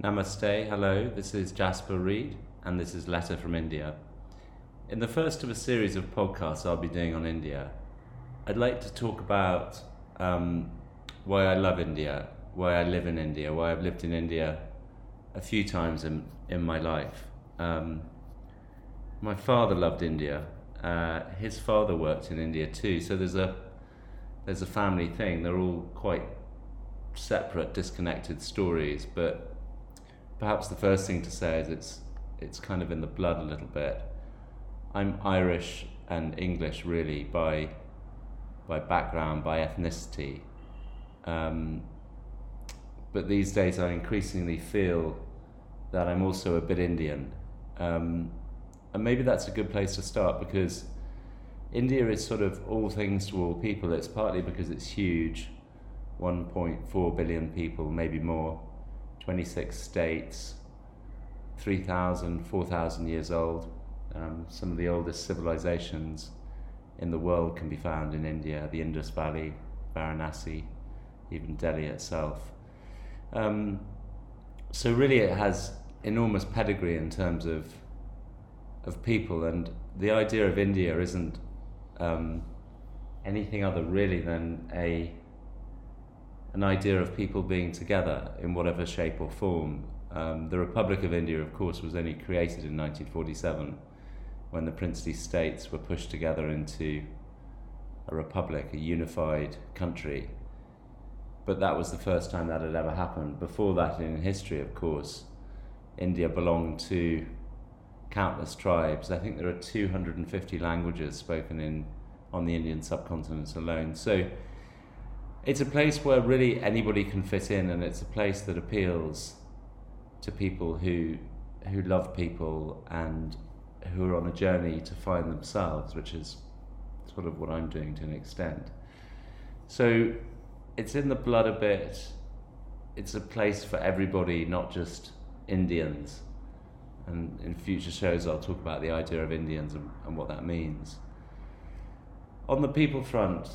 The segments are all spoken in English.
Namaste, hello, this is Jasper Reed, and this is Letter from India. In the first of a series of podcasts I'll be doing on India, I'd like to talk about um, why I love India, why I live in India, why I've lived in India a few times in, in my life. Um, my father loved India. Uh, his father worked in India too, so there's a there's a family thing. They're all quite separate, disconnected stories, but perhaps the first thing to say is it's it's kind of in the blood a little bit. I'm Irish and English really by by background, by ethnicity. Um, but these days I increasingly feel that I'm also a bit Indian. Um, and maybe that's a good place to start because India is sort of all things to all people. It's partly because it's huge 1.4 billion people, maybe more, 26 states, 3,000, 4,000 years old. Um, some of the oldest civilizations in the world can be found in India, the Indus Valley, Varanasi, even Delhi itself. Um, so really, it has enormous pedigree in terms of of people, and the idea of India isn't um, anything other really than a an idea of people being together in whatever shape or form. Um, the Republic of India, of course, was only created in 1947 when the princely states were pushed together into a republic, a unified country. But that was the first time that had ever happened. Before that, in history, of course, India belonged to countless tribes. I think there are 250 languages spoken in on the Indian subcontinent alone. So it's a place where really anybody can fit in, and it's a place that appeals to people who who love people and who are on a journey to find themselves, which is sort of what I'm doing to an extent. So it's in the blood a bit. It's a place for everybody, not just Indians. And in future shows, I'll talk about the idea of Indians and, and what that means. On the people front,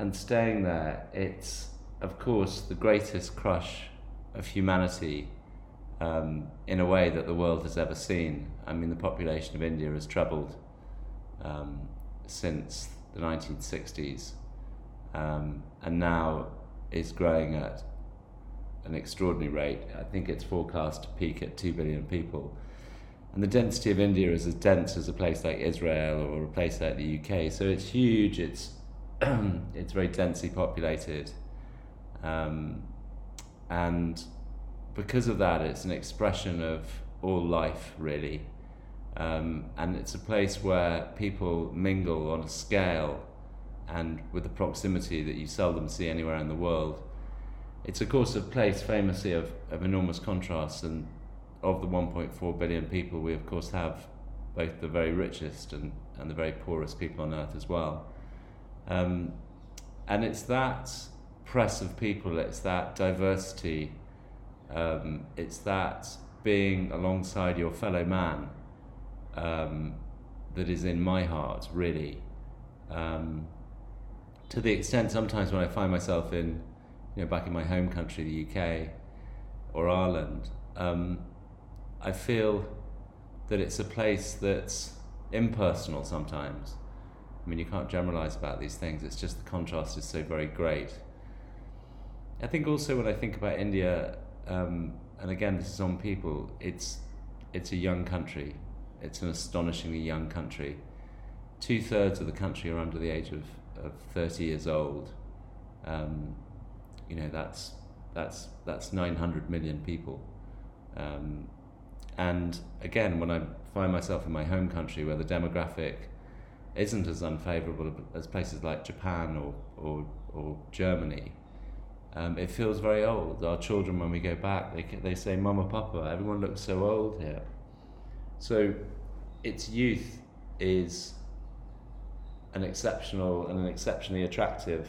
and staying there, it's of course the greatest crush of humanity um, in a way that the world has ever seen. I mean, the population of India has trebled um, since the 1960s um, and now is growing at an extraordinary rate. I think it's forecast to peak at 2 billion people. And the density of India is as dense as a place like Israel or a place like the UK. So it's huge, it's it's very densely populated, um, and because of that, it's an expression of all life, really. Um, and it's a place where people mingle on a scale and with a proximity that you seldom see anywhere in the world. It's, of course, a place famously of, of enormous contrasts, and of the 1.4 billion people, we, of course, have both the very richest and, and the very poorest people on earth as well. Um, and it's that press of people, it's that diversity, um, it's that being alongside your fellow man um, that is in my heart, really. Um, to the extent sometimes when I find myself in, you know, back in my home country, the UK or Ireland, um, I feel that it's a place that's impersonal sometimes. Mean, you can't generalize about these things. It's just the contrast is so very great. I think also when I think about India, um, and again, this is on people. It's it's a young country. It's an astonishingly young country. Two thirds of the country are under the age of, of thirty years old. Um, you know, that's that's that's nine hundred million people. Um, and again, when I find myself in my home country, where the demographic isn't as unfavourable as places like Japan or, or, or Germany, um, it feels very old. Our children, when we go back, they, they say, Mama, Papa, everyone looks so old here. So its youth is an exceptional and an exceptionally attractive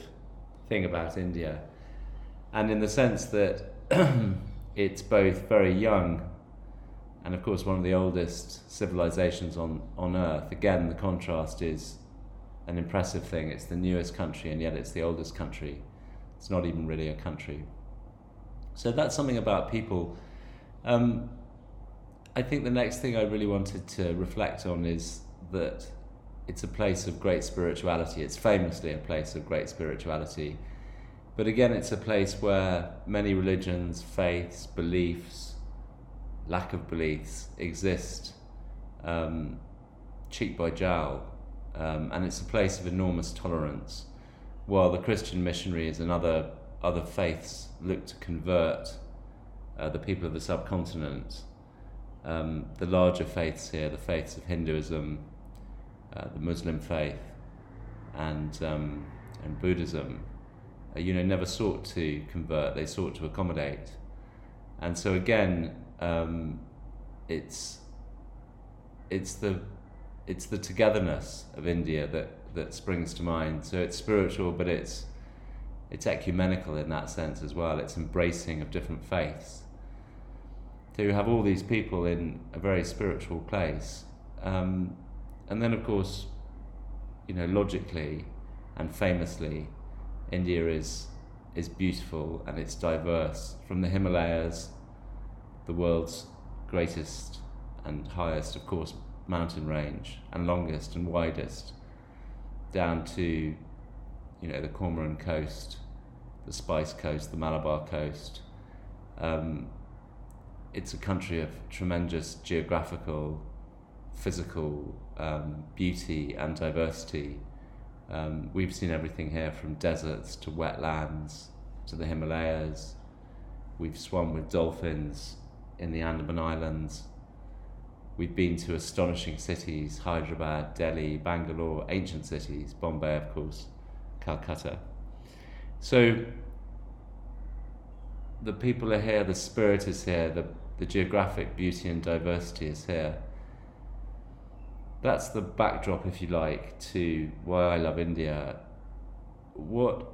thing about India. And in the sense that it's both very young and of course one of the oldest civilizations on, on earth. Again, the contrast is an impressive thing. It's the newest country, and yet it's the oldest country. It's not even really a country. So that's something about people Um, I think the next thing I really wanted to reflect on is that it's a place of great spirituality. It's famously a place of great spirituality. But again, it's a place where many religions, faiths, beliefs, lack of beliefs exist um, cheek by jowl. Um, and it's a place of enormous tolerance. While the Christian missionaries and other, other faiths look to convert uh, the people of the subcontinent, um, the larger faiths here, the faiths of Hinduism, uh, the Muslim faith, and, um, and Buddhism, uh, you know, never sought to convert, they sought to accommodate. And so again, um, it's, it's, the, it's the togetherness of India that, that springs to mind. So it's spiritual, but it's, it's ecumenical in that sense as well. It's embracing of different faiths. To have all these people in a very spiritual place. Um, and then, of course, you know, logically and famously, India is is beautiful and it's diverse. From the Himalayas, the world's greatest and highest, of course, mountain range, and longest and widest, down to, you know, the Coromandel coast, the Spice Coast, the Malabar coast. Um, it's a country of tremendous geographical, physical um, beauty and diversity um, we've seen everything here from deserts to wetlands to the Himalayas. We've swum with dolphins in the Andaman Islands. We've been to astonishing cities Hyderabad, Delhi, Bangalore, ancient cities, Bombay, of course, Calcutta. So the people are here, the spirit is here, the, the geographic beauty and diversity is here that's the backdrop, if you like, to why I love India. What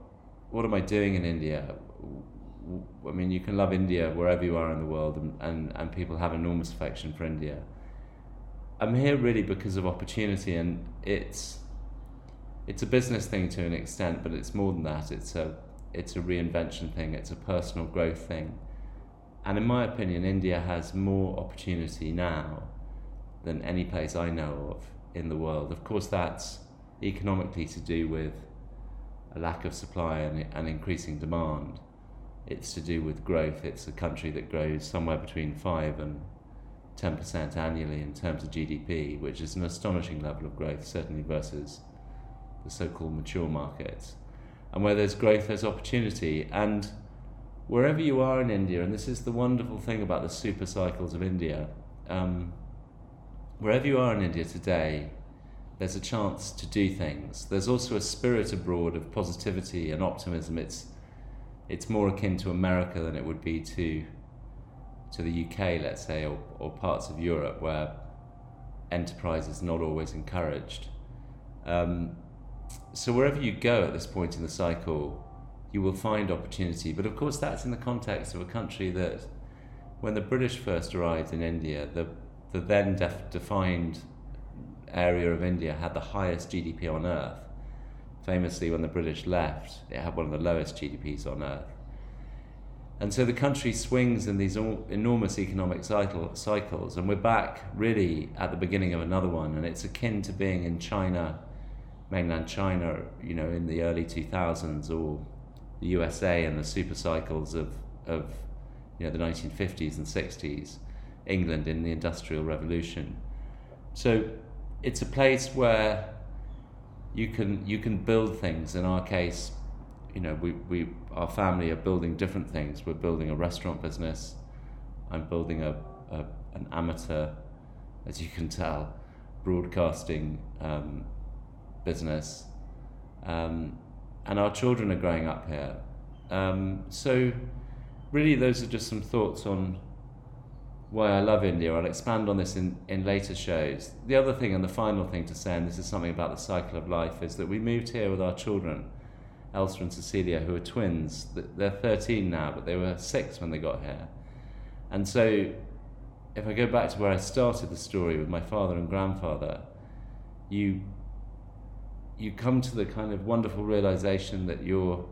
what am I doing in India? I mean, you can love India wherever you are in the world, and, and, and people have enormous affection for India. I'm here really because of opportunity, and it's it's a business thing to an extent, but it's more than that. It's a it's a reinvention thing. It's a personal growth thing, and in my opinion, India has more opportunity now than any place I know of in the world. Of course, that's economically to do with a lack of supply and, and increasing demand. It's to do with growth. It's a country that grows somewhere between 5 and 10% annually in terms of GDP, which is an astonishing level of growth, certainly versus the so called mature markets. And where there's growth, there's opportunity. And wherever you are in India, and this is the wonderful thing about the super cycles of India, um, wherever you are in India today, there's a chance to do things. There's also a spirit abroad of positivity and optimism. It's it's more akin to America than it would be to to the UK, let's say, or, or parts of Europe where enterprise is not always encouraged. Um, so wherever you go at this point in the cycle, you will find opportunity. But of course, that's in the context of a country that, when the British first arrived in India, the the then def- defined area of India had the highest GDP on earth. Famously, when the British left, it had one of the lowest GDPs on earth. And so the country swings in these enormous economic cycle, cycles, and we're back really at the beginning of another one. And it's akin to being in China, mainland China, you know, in the early 2000s, or the USA and the super cycles of, of you know, the 1950s and 60s England in the Industrial Revolution. So it's a place where you can you can build things. In our case, you know, we, we our family are building different things. We're building a restaurant business. I'm building a, a an amateur, as you can tell, broadcasting um, business, um, and our children are growing up here. Um, so, really, those are just some thoughts on why I love India. I'll expand on this in, in later shows. The other thing and the final thing to say, and this is something about the cycle of life, is that we moved here with our children, Elsa and Cecilia, who are twins. They're 13 now, but they were six when they got here. And so, if I go back to where I started the story with my father and grandfather, you you come to the kind of wonderful realization that you're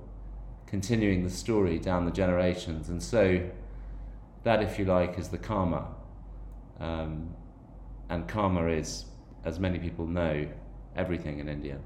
continuing the story down the generations, and so that, if you like, is the karma. Um, and karma is, as many people know, everything in India.